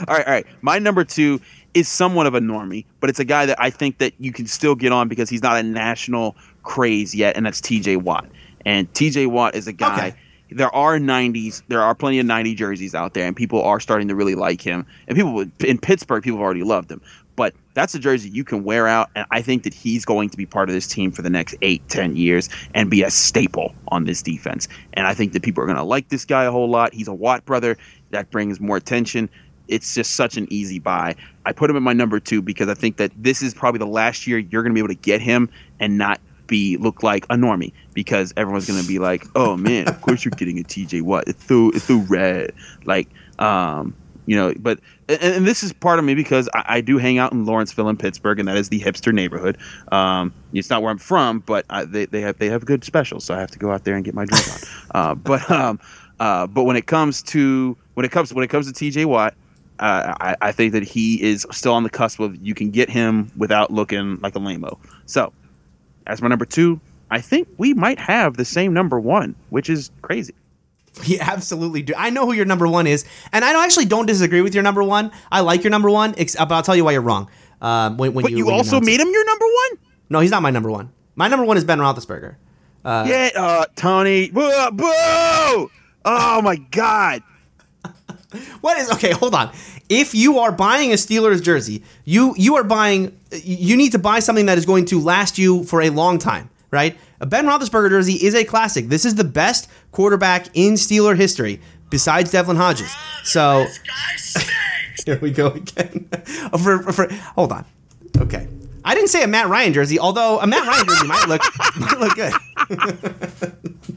all right, all right. My number two is somewhat of a normie, but it's a guy that I think that you can still get on because he's not a national craze yet, and that's T.J. Watt. And T.J. Watt is a guy. Okay. There are 90s. There are plenty of 90 jerseys out there, and people are starting to really like him. And people in Pittsburgh, people have already loved him. That's a jersey you can wear out, and I think that he's going to be part of this team for the next eight, ten years and be a staple on this defense. And I think that people are going to like this guy a whole lot. He's a Watt brother. That brings more attention. It's just such an easy buy. I put him at my number two because I think that this is probably the last year you're going to be able to get him and not be look like a normie because everyone's going to be like, "Oh man, of course you're getting a TJ Watt. It's so it's so red." Like, um, you know, but and, and this is part of me because I, I do hang out in Lawrenceville in Pittsburgh, and that is the hipster neighborhood. Um, it's not where I'm from, but I, they they have they have good specials, so I have to go out there and get my drink on. <laughs> Uh, but um, uh, but when it comes to when it comes when it comes to TJ Watt. Uh, I, I think that he is still on the cusp of you can get him without looking like a lameo. So, as my number two, I think we might have the same number one, which is crazy. <laughs> You absolutely do. I know who your number one is, and I actually don't disagree with your number one. I like your number one, ex- but I'll tell you why you're wrong. Um, when, when But you, you, when also made him your number one. No, he's not my number one. My number one is Ben Roethlisberger. yeah, uh, Tony. Boo! boo! Oh my God! <laughs> What is okay? Hold on. If you are buying a Steelers jersey, you you are buying. You need to buy something that is going to last you for a long time, right? A Ben Roethlisberger jersey is a classic. This is the best quarterback in Steeler history, besides Devlin Hodges. So guy stinks. <laughs> here we go again. <laughs> for, for, hold on. Okay. I didn't say a Matt Ryan jersey, although a Matt Ryan jersey might look <laughs> might look good.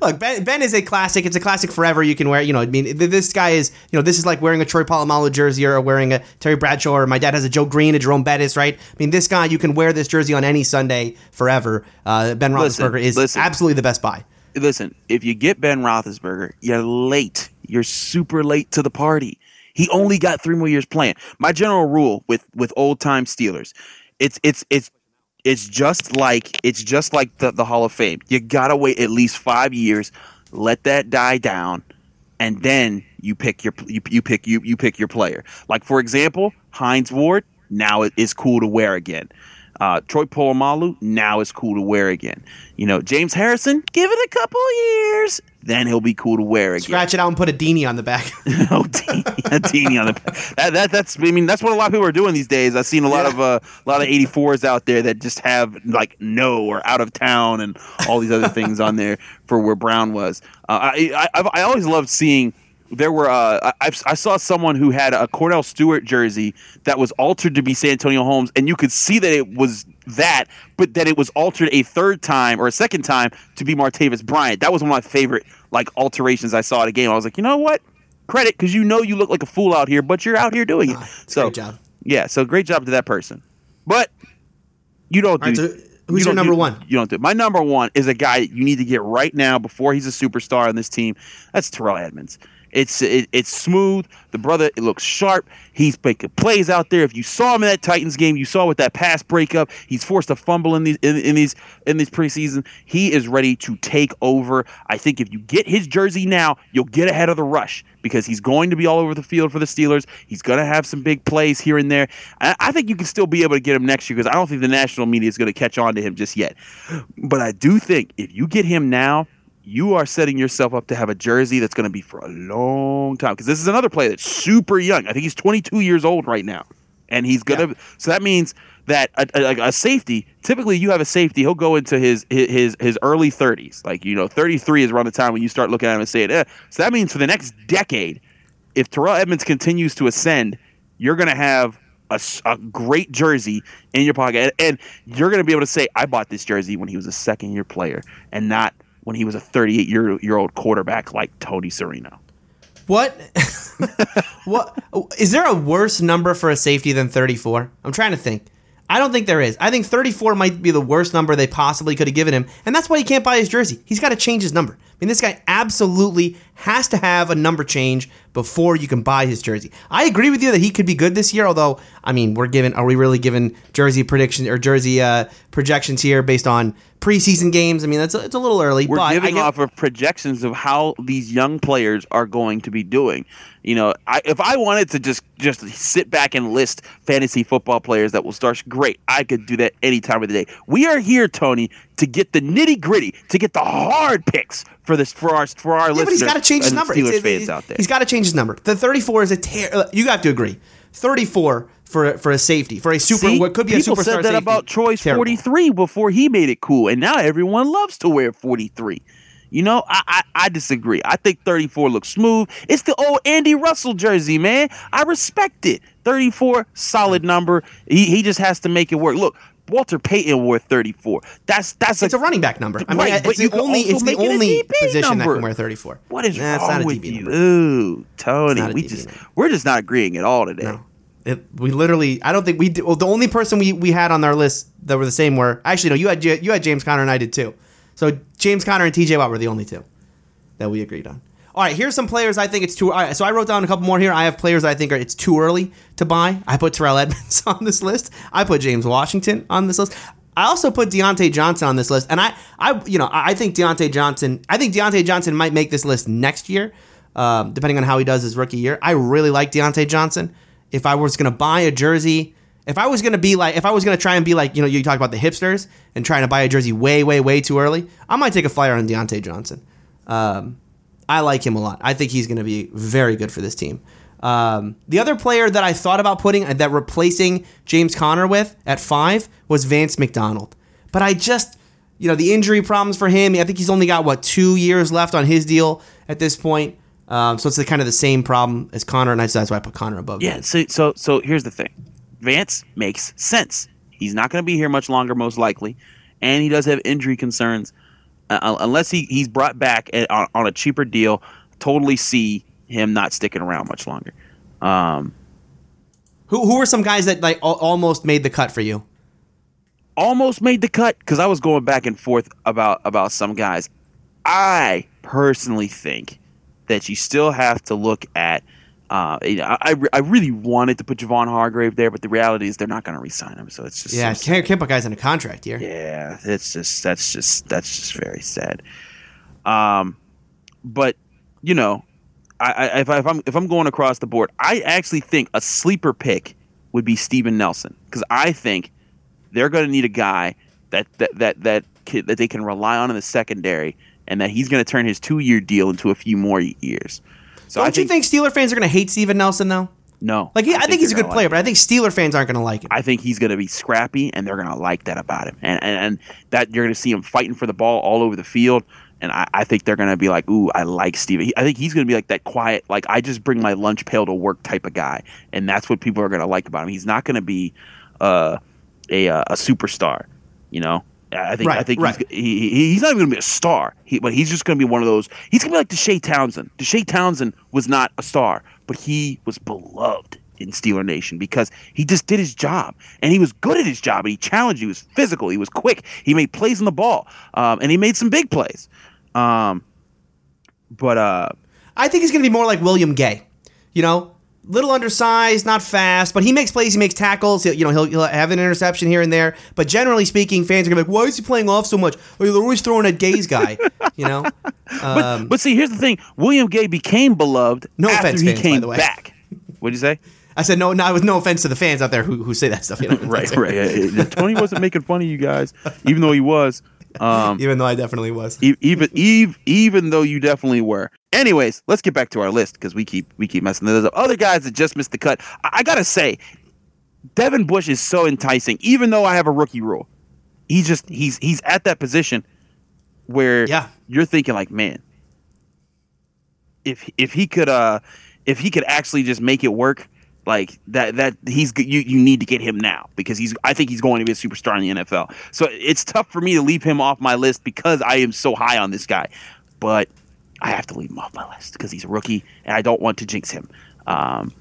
Look, Ben, ben, is a classic. It's a classic forever. You can wear. You know, I mean, this guy is. You know, this is like wearing a Troy Polamalu jersey or wearing a Terry Bradshaw. Or my dad has a Joe Greene, a Jerome Bettis, right? I mean, this guy you can wear this jersey on any Sunday forever. Uh, ben Roethlisberger is listen, absolutely the best buy. Listen, if you get Ben Roethlisberger, you're late. You're super late to the party. He only got three more years playing. My general rule with with old time Steelers, it's it's it's it's just like it's just like the, the Hall of Fame. You gotta wait at least five years, let that die down, and then you pick your you, you pick you you pick your player. Like for example, Hines Ward now it is cool to wear again. Uh, Troy Polamalu now is cool to wear again. You know, James Harrison, give it a couple years, then he'll be cool to wear again. Scratch it out and put a Deeney on the back. <laughs> oh, Deeney, a Deeney on the back. That, that, that's I mean that's what a lot of people are doing these days. I've seen a lot yeah. of uh, a lot of 84s out there that just have like no or out of town and all these other things on there for where Brown was. Uh, I, I I always loved seeing there were uh, I, I saw someone who had a Kordell Stewart jersey that was altered to be Santonio Holmes, and you could see that it was that, but that it was altered a third time or a second time to be Martavis Bryant. That was one of my favorite like alterations I saw at a game. I was like, you know what? Credit because you know you look like a fool out here, but you're out here doing it. so great job. Yeah, so great job to that person. But you don't do. Right, so who's you your number do, one? You don't do. It. My number one is a guy you need to get right now before he's a superstar on this team. That's Terrell Edmunds. It's it, it's smooth. The brother it looks sharp. He's making plays out there. If you saw him in that Titans game, you saw with that pass breakup. He's forced to fumble in these in, in these in these preseason. He is ready to take over. I think if you get his jersey now, you'll get ahead of the rush because he's going to be all over the field for the Steelers. He's going to have some big plays here and there. I, I think you can still be able to get him next year because I don't think the national media is going to catch on to him just yet. But I do think if you get him now you are setting yourself up to have a jersey that's going to be for a long time. Because this is another player that's super young. I think he's 22 years old right now, and he's gonna. Yeah. So that means that a, a, a, safety, typically you have a safety, he'll go into his his his early 30s. Like you know, 33 is around the time when you start looking at him and saying, eh. So that means for the next decade, if Terrell Edmunds continues to ascend, you're going to have a, a, great jersey in your pocket, and you're going to be able to say, "I bought this jersey when he was a second year player," and not when he was a 38 year year old quarterback like Tony Serino. What? <laughs> what is there a worse number for a safety than 34? I'm trying to think. I don't think there is. I think 34 might be the worst number they possibly could have given him, and that's why he can't buy his jersey. He's got to change his number. I mean, this guy absolutely has to have a number change before you can buy his jersey. I agree with you that he could be good this year, although I mean, we're given are we really given jersey predictions or jersey uh, projections here based on preseason games? I mean, that's a, it's a little early. We're giving get, off of projections of how these young players are going to be doing. You know, I, if I wanted to just just sit back and list fantasy football players that will start, great. I could do that any time of the day. We are here, Tony, to get the nitty gritty, to get the hard picks for this for our for our yeah, listeners. But he's got to change his number. Steelers fans out there. He's got to change his number. The 34 is a tear. Uh, you have to agree. 34 for for a safety for a super See, what could be a superstar. People said that safety. about Troy's Terrible. 43 before he made it cool, and now everyone loves to wear 43. You know, I, I, I disagree. I think 34 looks smooth. It's the old Andy Russell jersey, man. I respect it. 34, solid mm. number. He, he just has to make it work. Look, Walter Payton wore 34. That's that's it's a, a running back number. I mean, right, it's the only it's the only position number. that can wear 34. What is nah, wrong with you? Number. Ooh, Tony, we just number. we're just not agreeing at all today. No. It, we literally, I don't think we. Did, well, the only person we, we had on our list that were the same were actually no. You had you had James Conner and I did too. So James Conner and T.J. Watt were the only two that we agreed on. All right, here's some players I think it's too. so I wrote down a couple more here. I have players I think are it's too early to buy. I put Terrell Edmunds <laughs> on this list. I put James Washington on this list. I also put Diontae Johnson on this list, and I, I, you know, I think Diontae Johnson. I think Diontae Johnson might make this list next year, um, depending on how he does his rookie year. I really like Diontae Johnson. If I was going to buy a jersey if I was gonna be like, if I was gonna try and be like, you know, you talk about the hipsters and trying to buy a jersey way, way, way too early, I might take a flyer on Diontae Johnson. Um, I like him a lot. I think he's gonna be very good for this team. Um, the other player that I thought about putting that replacing James Conner with at five was Vance McDonald, but I just, you know, the injury problems for him. I think he's only got what two years left on his deal at this point. Um, so it's the, kind of the same problem as Conner, and that's why I put Conner above. Yeah. So so so here's the thing Vance makes sense. He's not going to be here much longer, most likely, and he does have injury concerns. Uh, unless he, he's brought back at, on, on, a cheaper deal, totally see him not sticking around much longer. Um, who who are some guys that like almost made the cut for you? Almost made the cut because I was going back and forth about about some guys. I personally think that you still have to look at uh, I, I really wanted to put Javon Hargrave there, but the reality is they're not going to re-sign him. So it's just yeah, so can't, can't put guys in a contract here. Yeah, it's just that's just that's just very sad. Um, but you know, I, I if, I, if I'm if I'm going across the board, I actually think a sleeper pick would be Steven Nelson because I think they're going to need a guy that that that that that they can rely on in the secondary, and that he's going to turn his two year deal into a few more years. So Don't think, you think Steeler fans are going to hate Steven Nelson though? No. Like I, I think, think he's a good player, like but I think Steeler fans aren't going to like him. I think he's going to be scrappy, and they're going to like that about him, and, and and that you're going to see him fighting for the ball all over the field. And I, I think they're going to be like, ooh, I like Steven. I think he's going to be like that quiet, like I just bring my lunch pail to work type of guy, and that's what people are going to like about him. He's not going to be uh, a uh, a superstar, you know. I think right, I think right. he's, he, he's not even going to be a star, he, but he's just going to be one of those. He's going to be like Deshea Townsend. Deshea Townsend was not a star, but he was beloved in Steeler Nation because he just did his job and he was good at his job and he challenged. He was physical. He was quick. He made plays on the ball um, and he made some big plays. Um, but uh, I think he's going to be more like William Gay. You know, little undersized, not fast, but he makes plays. He makes tackles. He'll, you know, he'll, he'll have an interception here and there. But generally speaking, fans are gonna be like, "Why is he playing off so much? Oh, they're always throwing at Gay's guy." <laughs> you know. Um, but, but, see, here's the thing: William Gay became beloved no after offense, he fans, came back. What'd you say? I said no, no, with no offense to the fans out there who, who say that stuff. You know? <laughs> right, right. Tony wasn't making fun of you guys, even though he was. Um, <laughs> even though I definitely was. even even even though you definitely were. Anyways, let's get back to our list because we keep we keep messing. There's other guys that just missed the cut. I, I gotta say, Devin Bush is so enticing. Even though I have a rookie rule, he's just he's he's at that position where yeah. you're thinking like, man, if if he could uh if he could actually just make it work like that that he's you you need to get him now because he's I think he's going to be a superstar in the NFL. So it's tough for me to leave him off my list because I am so high on this guy. But I have to leave him off my list because he's a rookie and I don't want to jinx him. Um,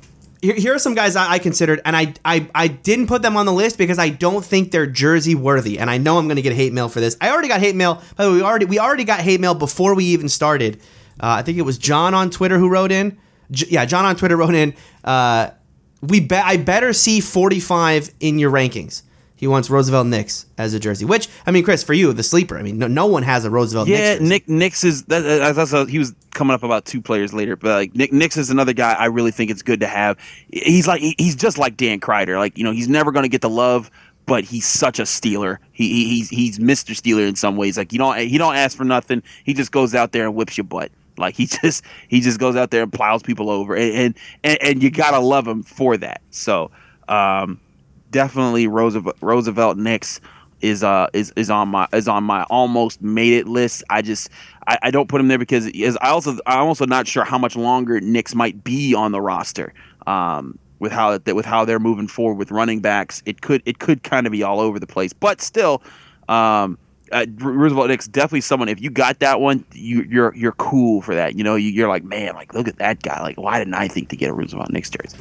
here, here are some guys I, I considered, and I, I I didn't put them on the list because I don't think they're jersey worthy, and I know I'm going to get hate mail for this. I already got hate mail. By the way, we already we already got hate mail before we even started. Uh, I think it was John on Twitter who wrote in. J- yeah, John on Twitter wrote in. Uh, we be- I better see 45 in your rankings. He wants Roosevelt Nix as a jersey. Which I mean, Chris, for you, the sleeper. I mean, no, no one has a Roosevelt. Yeah, Nick Nix is. That, that's, he was coming up about two players later, but like Nick Nix is another guy I really think it's good to have. He's like he's just like Dan Kreider. Like you know, he's never going to get the love, but he's such a Steeler. He, he he's he's Mr. Steeler in some ways. Like you don't he don't ask for nothing. He just goes out there and whips your butt. Like he <laughs> just he just goes out there and plows people over, and and, and you gotta love him for that. So um, definitely Roosevelt Roosevelt Nix is uh is, is on my is on my almost made it list. I just I, I don't put him there because is I also I'm also not sure how much longer Nix might be on the roster. Um, with how that with how they're moving forward with running backs, it could it could kind of be all over the place. But still, um, uh, Roosevelt Nix definitely someone. If you got that one, you, are you're, you're cool for that. You know, you, are like, man, like look at that guy. Like, why didn't I think to get a Roosevelt Nix jersey?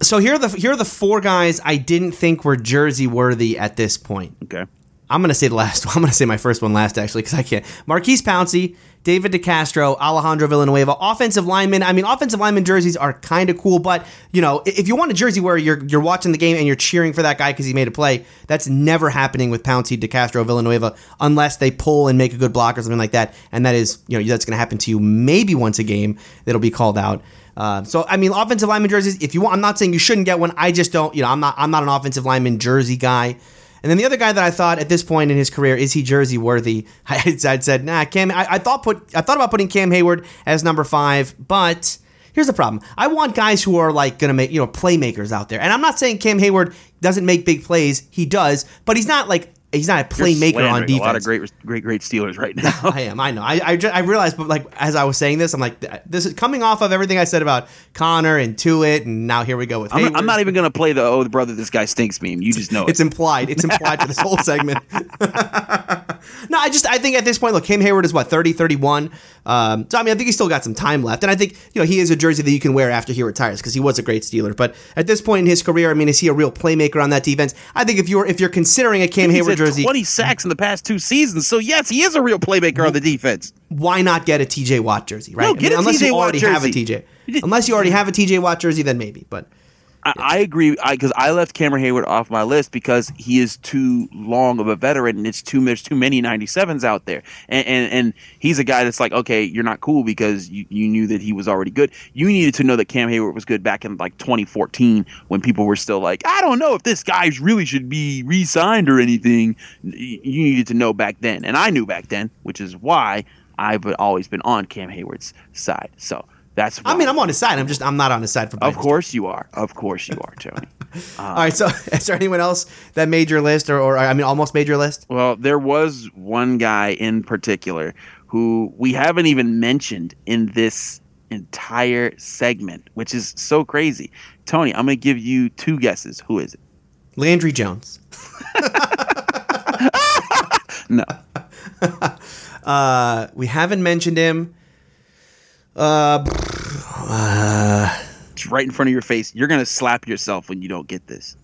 So here are the here are the four guys I didn't think were jersey worthy at this point. Okay. I'm going to say the last one. <laughs> I'm to say my first one last, actually, because I can't. Maurkice Pouncey, David DeCastro, Alejandro Villanueva, offensive linemen. I mean, offensive lineman jerseys are kind of cool, but you know, if you want a jersey where you're you're watching the game and you're cheering for that guy because he made a play, that's never happening with Pouncey, DeCastro, Villanueva, unless they pull and make a good block or something like that. And that is, you know, that's going to happen to you maybe once a game. That'll be called out. Uh, so I mean, offensive lineman jerseys. If you want, I'm not saying you shouldn't get one. I just don't. You know, I'm not. I'm not an offensive lineman jersey guy. And then the other guy that I thought at this point in his career is he jersey worthy? <laughs> I, would said nah, Cam. I, I, thought put I thought about putting Cam Heyward as number five, but here's the problem. I want guys who are like gonna make you know playmakers out there, and I'm not saying Cam Heyward doesn't make big plays. He does, but he's not like he's not a playmaker on defense. A lot of great, great, great Steelers right now. I am. I know. I I, just, I realized, but like as I was saying this, I'm like, this is coming off of everything I said about Conner and Tuitt, and now here we go with. I'm, I'm not even gonna play the oh the brother this guy stinks meme. You just know it's it. implied. It's implied for this whole segment. <laughs> no, I just I think at this point, look, Cam Heyward is what 30, 31. Um, so I mean, I think he's still got some time left, and I think you know he is a jersey that you can wear after he retires because he was a great Steeler. But at this point in his career, I mean, is he a real playmaker on that defense? I think if you're if you're considering a Cam Heyward jersey, twenty sacks in the past two seasons, so yes, he is a real playmaker on the defense. Why not get a TJ Watt jersey, right? No, get I mean, unless you already have a TJ, unless you already have a TJ Watt jersey, then maybe. But I, I agree because I, I, left Cameron Heyward off my list because he is too long of a veteran and it's too there's too many 97s out there. And, and, and he's a guy that's like okay you're not cool because you, you knew that he was already good. You needed to know that Cam Heyward was good back in like 2014 when people were still like I don't know if this guy really should be re-signed or anything. You needed to know back then. And I knew back then which is why I've always been on Cam Heyward's side. So that's I mean, I'm on his side. I'm just I'm not on his side for. Of course you are. Of course you are, Tony. Um, <laughs> All right. So, <laughs> is there anyone else that made your list, or, or I mean, almost made your list? Well, there was one guy in particular who we haven't even mentioned in this entire segment, which is so crazy. Tony, I'm going to give you two guesses. Who is it? Landry Jones. <laughs> no. Uh, we haven't mentioned him. Uh, uh, it's right in front of your face. You're gonna slap yourself when you don't get this.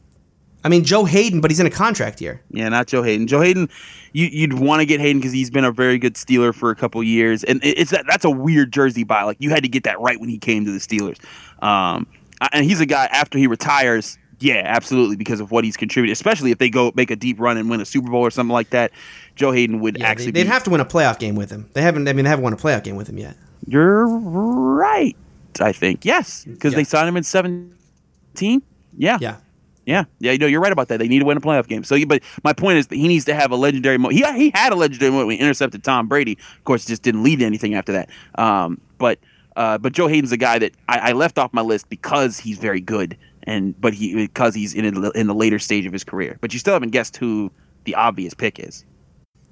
I mean, Joe Haden, but he's in a contract year. Yeah, not Joe Haden. Joe Haden, you, would want to get Haden because he's been a very good Steeler for a couple years, and it's that that's a weird jersey buy. Like you had to get that right when he came to the Steelers. Um, and he's a guy after he retires. Yeah, absolutely, because of what he's contributed, especially if they go make a deep run and win a Super Bowl or something like that. Joe Haden would yeah, actually. They'd be, have to win a playoff game with him. They haven't. I mean, they haven't won a playoff game with him yet. You're right. I think yes, because yeah. they signed him in seventeen. Yeah. Yeah. Yeah, yeah, you know, you're right about that. They need to win a playoff game. So, but my point is that he needs to have a legendary moment. He he had a legendary moment when he intercepted Tom Brady. Of course, just didn't lead to anything after that. Um, but uh, but Joe Haden's a guy that I, I, left off my list because he's very good, and but he because he's in a, in the later stage of his career. But you still haven't guessed who the obvious pick is.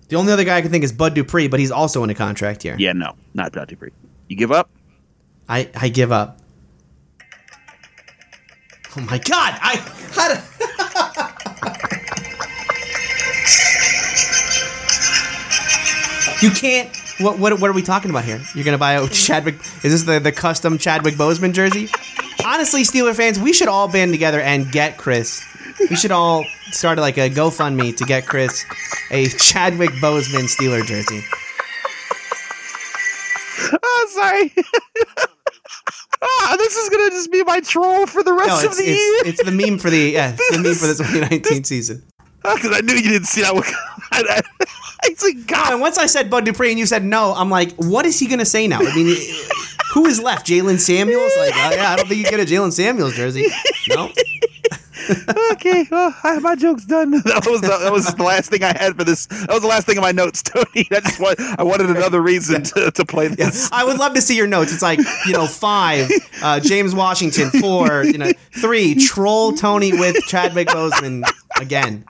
The only other guy I can think is Bud Dupree, but he's also in a contract here. Yeah, no, not Bud Dupree. You give up? I I give up. Oh my god! I how to. you can't. What, what what are we talking about here? You're gonna buy a Chadwick? Is this the the custom Chadwick Boseman jersey? Honestly, Steeler fans, we should all band together and get Chris. We should all start like a GoFundMe to get Chris a Chadwick Boseman Steeler jersey. Oh, sorry. <laughs> ah, this is gonna just be my troll for the rest no, of the it's, year. It's the meme for the yeah, it's the meme for the <laughs> 2019 season. Because oh, I knew you didn't see that one. <laughs> it's like God. And once I said Bud Dupree and you said no, I'm like, what is he gonna say now? I mean, who is left? Jaylen Samuels? Like, uh, yeah, I don't think you get a Jaylen Samuels jersey. No okay, well, I, my joke's done. <laughs> That was the, that was the last thing I had for this. That was the last thing in my notes, <laughs> Tony. I just want, I wanted another reason to, to play this. Yeah. I would love to see your notes. It's like you know, five uh, James Washington, four, you know, three troll Tony with Chadwick Boseman again.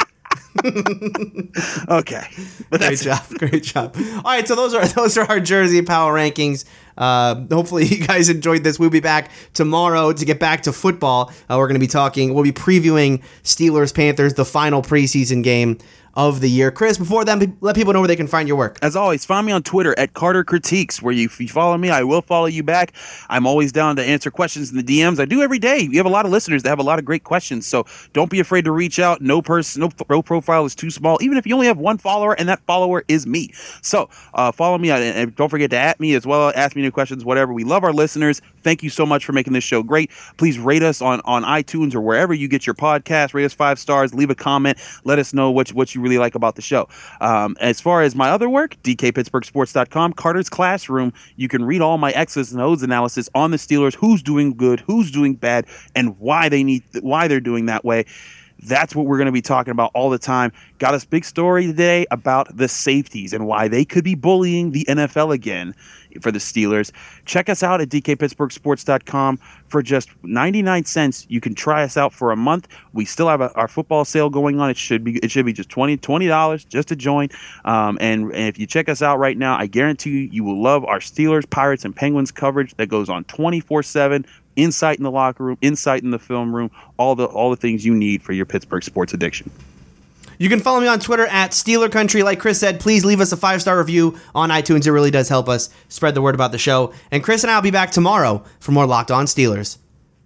<laughs> okay, but great job, great job. All right, so those are <laughs> those are our Jersey Power rankings. Uh, hopefully, <laughs> you guys enjoyed this. We'll be back tomorrow to get back to football. Uh, we're going to be talking. We'll be previewing Steelers Panthers, the final preseason game of the year. Chris, before then, let people know where they can find your work. As always, find me on Twitter at Carter Critiques, where you, if you follow me, I will follow you back. I'm always down to answer questions in the DMs. I do every day. We have a lot of listeners that have a lot of great questions, so don't be afraid to reach out. No person, no, profile is too small, even if you only have one follower, and that follower is me. So uh, follow me, and don't forget to at me as well. Ask me any questions, whatever. We love our listeners. Thank you so much for making this show great. Please rate us on on iTunes or wherever you get your podcast. Rate us five stars. Leave a comment. Let us know what what you really like about the show. Um, as far as my other work, dkpittsburghsports.com, Carter's Classroom, you can read all my X's and O's analysis on the Steelers, who's doing good, who's doing bad, and why they need why they're doing that way That's what we're going to be talking about all the time. Got us big story today about the safeties and why they could be bullying the NFL again for the Steelers. Check us out at dkpittsburghsports.com for just 99 cents. You can try us out for a month. We still have a, our football sale going on. It should be it should be just 20 dollars just to join. Um, and, and if you check us out right now, I guarantee you you will love our Steelers, Pirates, and Penguins coverage that goes on 24 7 insight in the locker room, insight in the film room, all the all the things you need for your Pittsburgh sports addiction. You can follow me on Twitter at Steeler Country. Like Chris said, please leave us a five star review on iTunes. It really does help us spread the word about the show. And Chris and I will be back tomorrow for more Locked On Steelers.